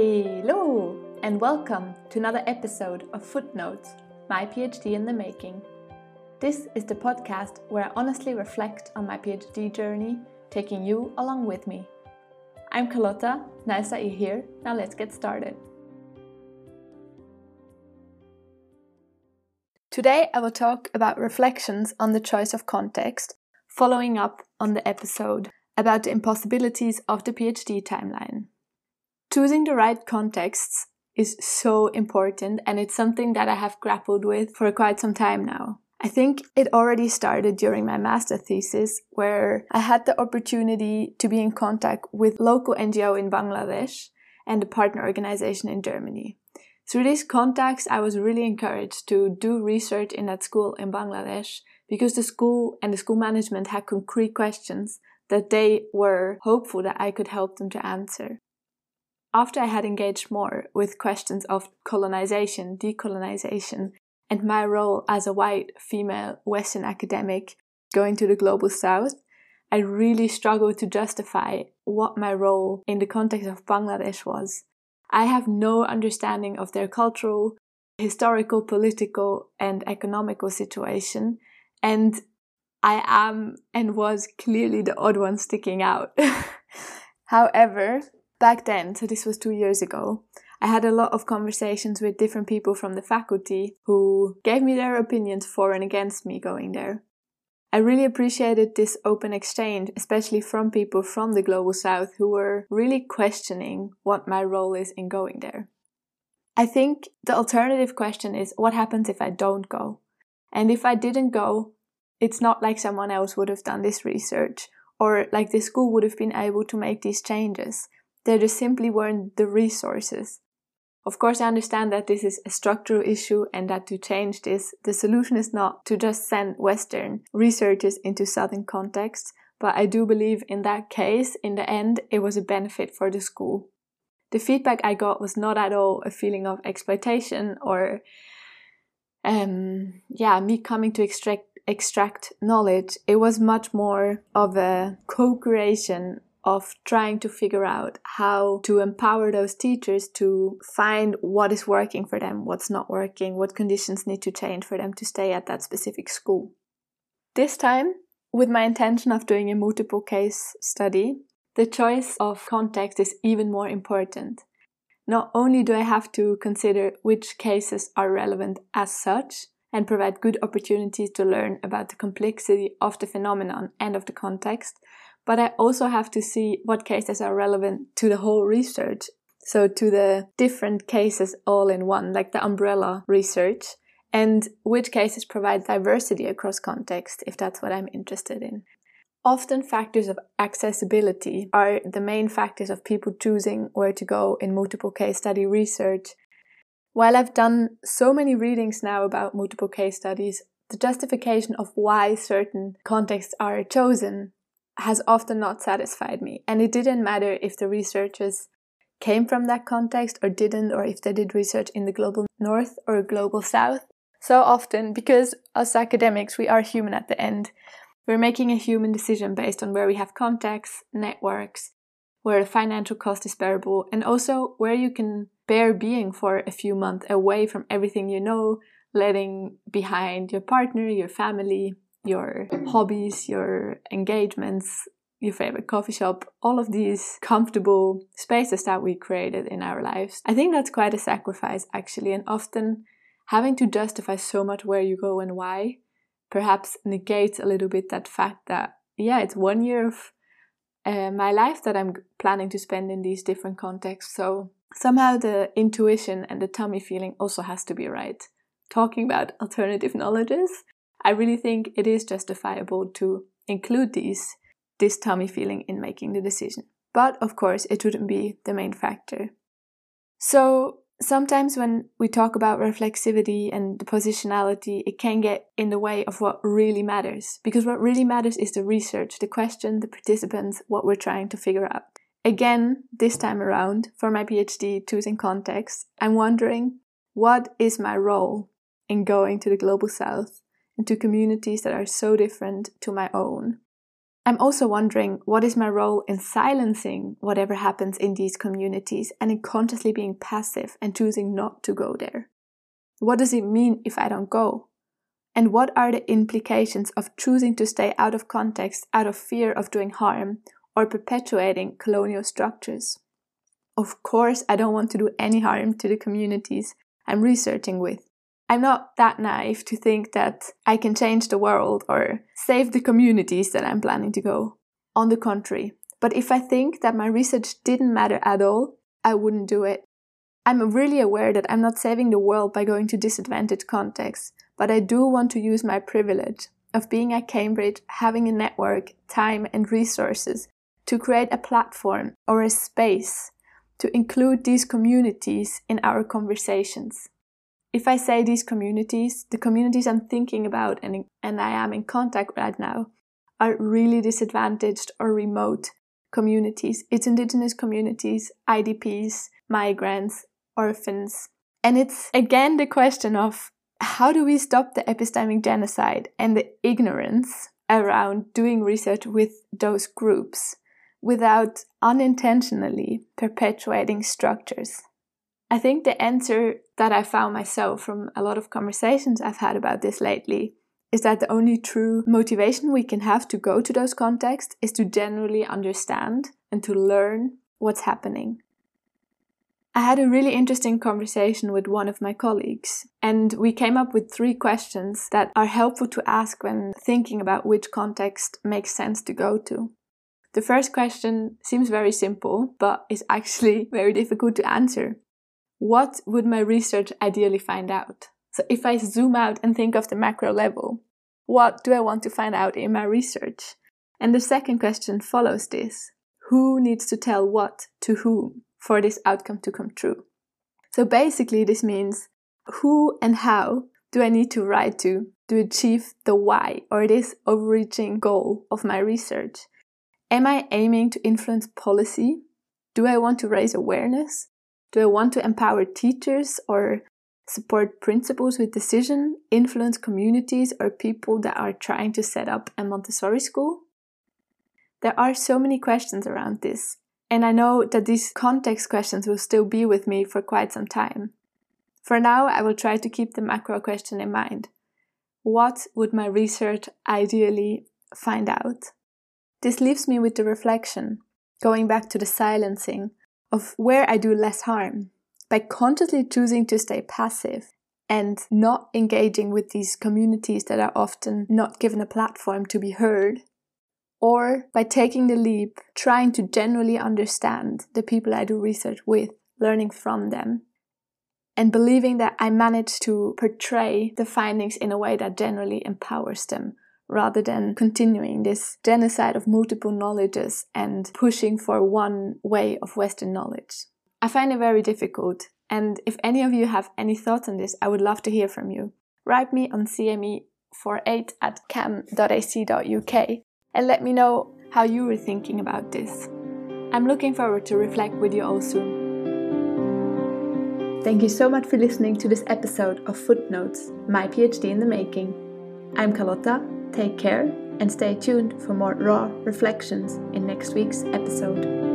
Hello, and welcome to another episode of Footnotes, my PhD in the making. This is the podcast where I honestly reflect on my PhD journey, taking you along with me. I'm Carlotta, nice that you're here. Now let's get started. Today I will talk about reflections on the choice of context, following up on the episode about the impossibilities of the PhD timeline. Choosing the right contexts is so important, and it's something that I have grappled with for quite some time now. I think it already started during my master thesis, where I had the opportunity to be in contact with local NGO in Bangladesh and a partner organization in Germany. Through these contacts, I was really encouraged to do research in that school in Bangladesh because the school and the school management had concrete questions that they were hopeful that I could help them to answer. After I had engaged more with questions of colonization, decolonization, and my role as a white female Western academic going to the global south, I really struggled to justify what my role in the context of Bangladesh was. I have no understanding of their cultural, historical, political, and economical situation, and I am and was clearly the odd one sticking out. However, back then, so this was two years ago, I had a lot of conversations with different people from the faculty who gave me their opinions for and against me going there. I really appreciated this open exchange, especially from people from the global south who were really questioning what my role is in going there. I think the alternative question is what happens if I don't go? And if I didn't go, it's not like someone else would have done this research or like the school would have been able to make these changes. There just simply weren't the resources. Of course, I understand that this is a structural issue and that to change this, the solution is not to just send Western researchers into Southern contexts, but I do believe in that case, in the end, it was a benefit for the school. The feedback I got was not at all a feeling of exploitation or, um, yeah, me coming to extract extract knowledge. It was much more of a co-creation of trying to figure out how to empower those teachers to find what is working for them, what's not working, what conditions need to change for them to stay at that specific school. This time, with my intention of doing a multiple case study, the choice of context is even more important. Not only do I have to consider which cases are relevant as such and provide good opportunities to learn about the complexity of the phenomenon and of the context, but I also have to see what cases are relevant to the whole research. So to the different cases all in one, like the umbrella research, and which cases provide diversity across context, if that's what I'm interested in. Often factors of accessibility are the main factors of people choosing where to go in multiple case study research. While I've done so many readings now about multiple case studies, the justification of why certain contexts are chosen has often not satisfied me. And it didn't matter if the researchers came from that context or didn't, or if they did research in the global north or global south. So often, because us academics, we are human at the end, we're making a human decision based on where we have contacts, networks, where the financial cost is bearable, and also where you can bear being for a few months away from everything you know, letting behind your partner, your family, your hobbies, your engagements, your favorite coffee shop, all of these comfortable spaces that we created in our lives. I think that's quite a sacrifice actually, and often having to justify so much where you go and why perhaps negates a little bit that fact that, yeah, it's one year of uh, my life that I'm planning to spend in these different contexts. So somehow the intuition and the tummy feeling also has to be right. Talking about alternative knowledges, I really think it is justifiable to include these this tummy feeling in making the decision. But of course, it wouldn't be the main factor. So sometimes when we talk about reflexivity and the positionality, it can get in the way of what really matters. Because what really matters is the research, the question, the participants, what we're trying to figure out. Again, this time around, for my PhD choosing context, I'm wondering what is my role in going to the global south? Into communities that are so different to my own. I'm also wondering what is my role in silencing whatever happens in these communities and in consciously being passive and choosing not to go there? What does it mean if I don't go? And what are the implications of choosing to stay out of context out of fear of doing harm or perpetuating colonial structures? Of course, I don't want to do any harm to the communities I'm researching with. I'm not that naive to think that I can change the world or save the communities that I'm planning to go. On the contrary, but if I think that my research didn't matter at all, I wouldn't do it. I'm really aware that I'm not saving the world by going to disadvantaged contexts, but I do want to use my privilege of being at Cambridge, having a network, time, and resources to create a platform or a space to include these communities in our conversations. If I say these communities, the communities I'm thinking about and, and I am in contact right now are really disadvantaged or remote communities. It's indigenous communities, IDPs, migrants, orphans. And it's again the question of how do we stop the epistemic genocide and the ignorance around doing research with those groups without unintentionally perpetuating structures? I think the answer that I found myself from a lot of conversations I've had about this lately is that the only true motivation we can have to go to those contexts is to generally understand and to learn what's happening. I had a really interesting conversation with one of my colleagues, and we came up with three questions that are helpful to ask when thinking about which context makes sense to go to. The first question seems very simple, but is actually very difficult to answer. What would my research ideally find out? So, if I zoom out and think of the macro level, what do I want to find out in my research? And the second question follows this Who needs to tell what to whom? for this outcome to come true. So basically, this means who and how do I need to write to to achieve the why or this overreaching goal of my research? Am I aiming to influence policy? Do I want to raise awareness? Do I want to empower teachers or support principals with decision, influence communities or people that are trying to set up a Montessori school? There are so many questions around this, and I know that these context questions will still be with me for quite some time. For now, I will try to keep the macro question in mind. What would my research ideally find out? This leaves me with the reflection, going back to the silencing, of where I do less harm. By consciously choosing to stay passive and not engaging with these communities that are often not given a platform to be heard, or by taking the leap, trying to genuinely understand the people I do research with, learning from them, and believing that I manage to portray the findings in a way that generally empowers them, rather than continuing this genocide of multiple knowledges and pushing for one way of Western knowledge. I find it very difficult, and if any of you have any thoughts on this, I would love to hear from you. Write me on cme48 at cam.ac.uk and let me know how you were thinking about this. I'm looking forward to reflect with you all soon. Thank you so much for listening to this episode of Footnotes, my PhD in the making. I'm Carlotta, take care, and stay tuned for more raw reflections in next week's episode.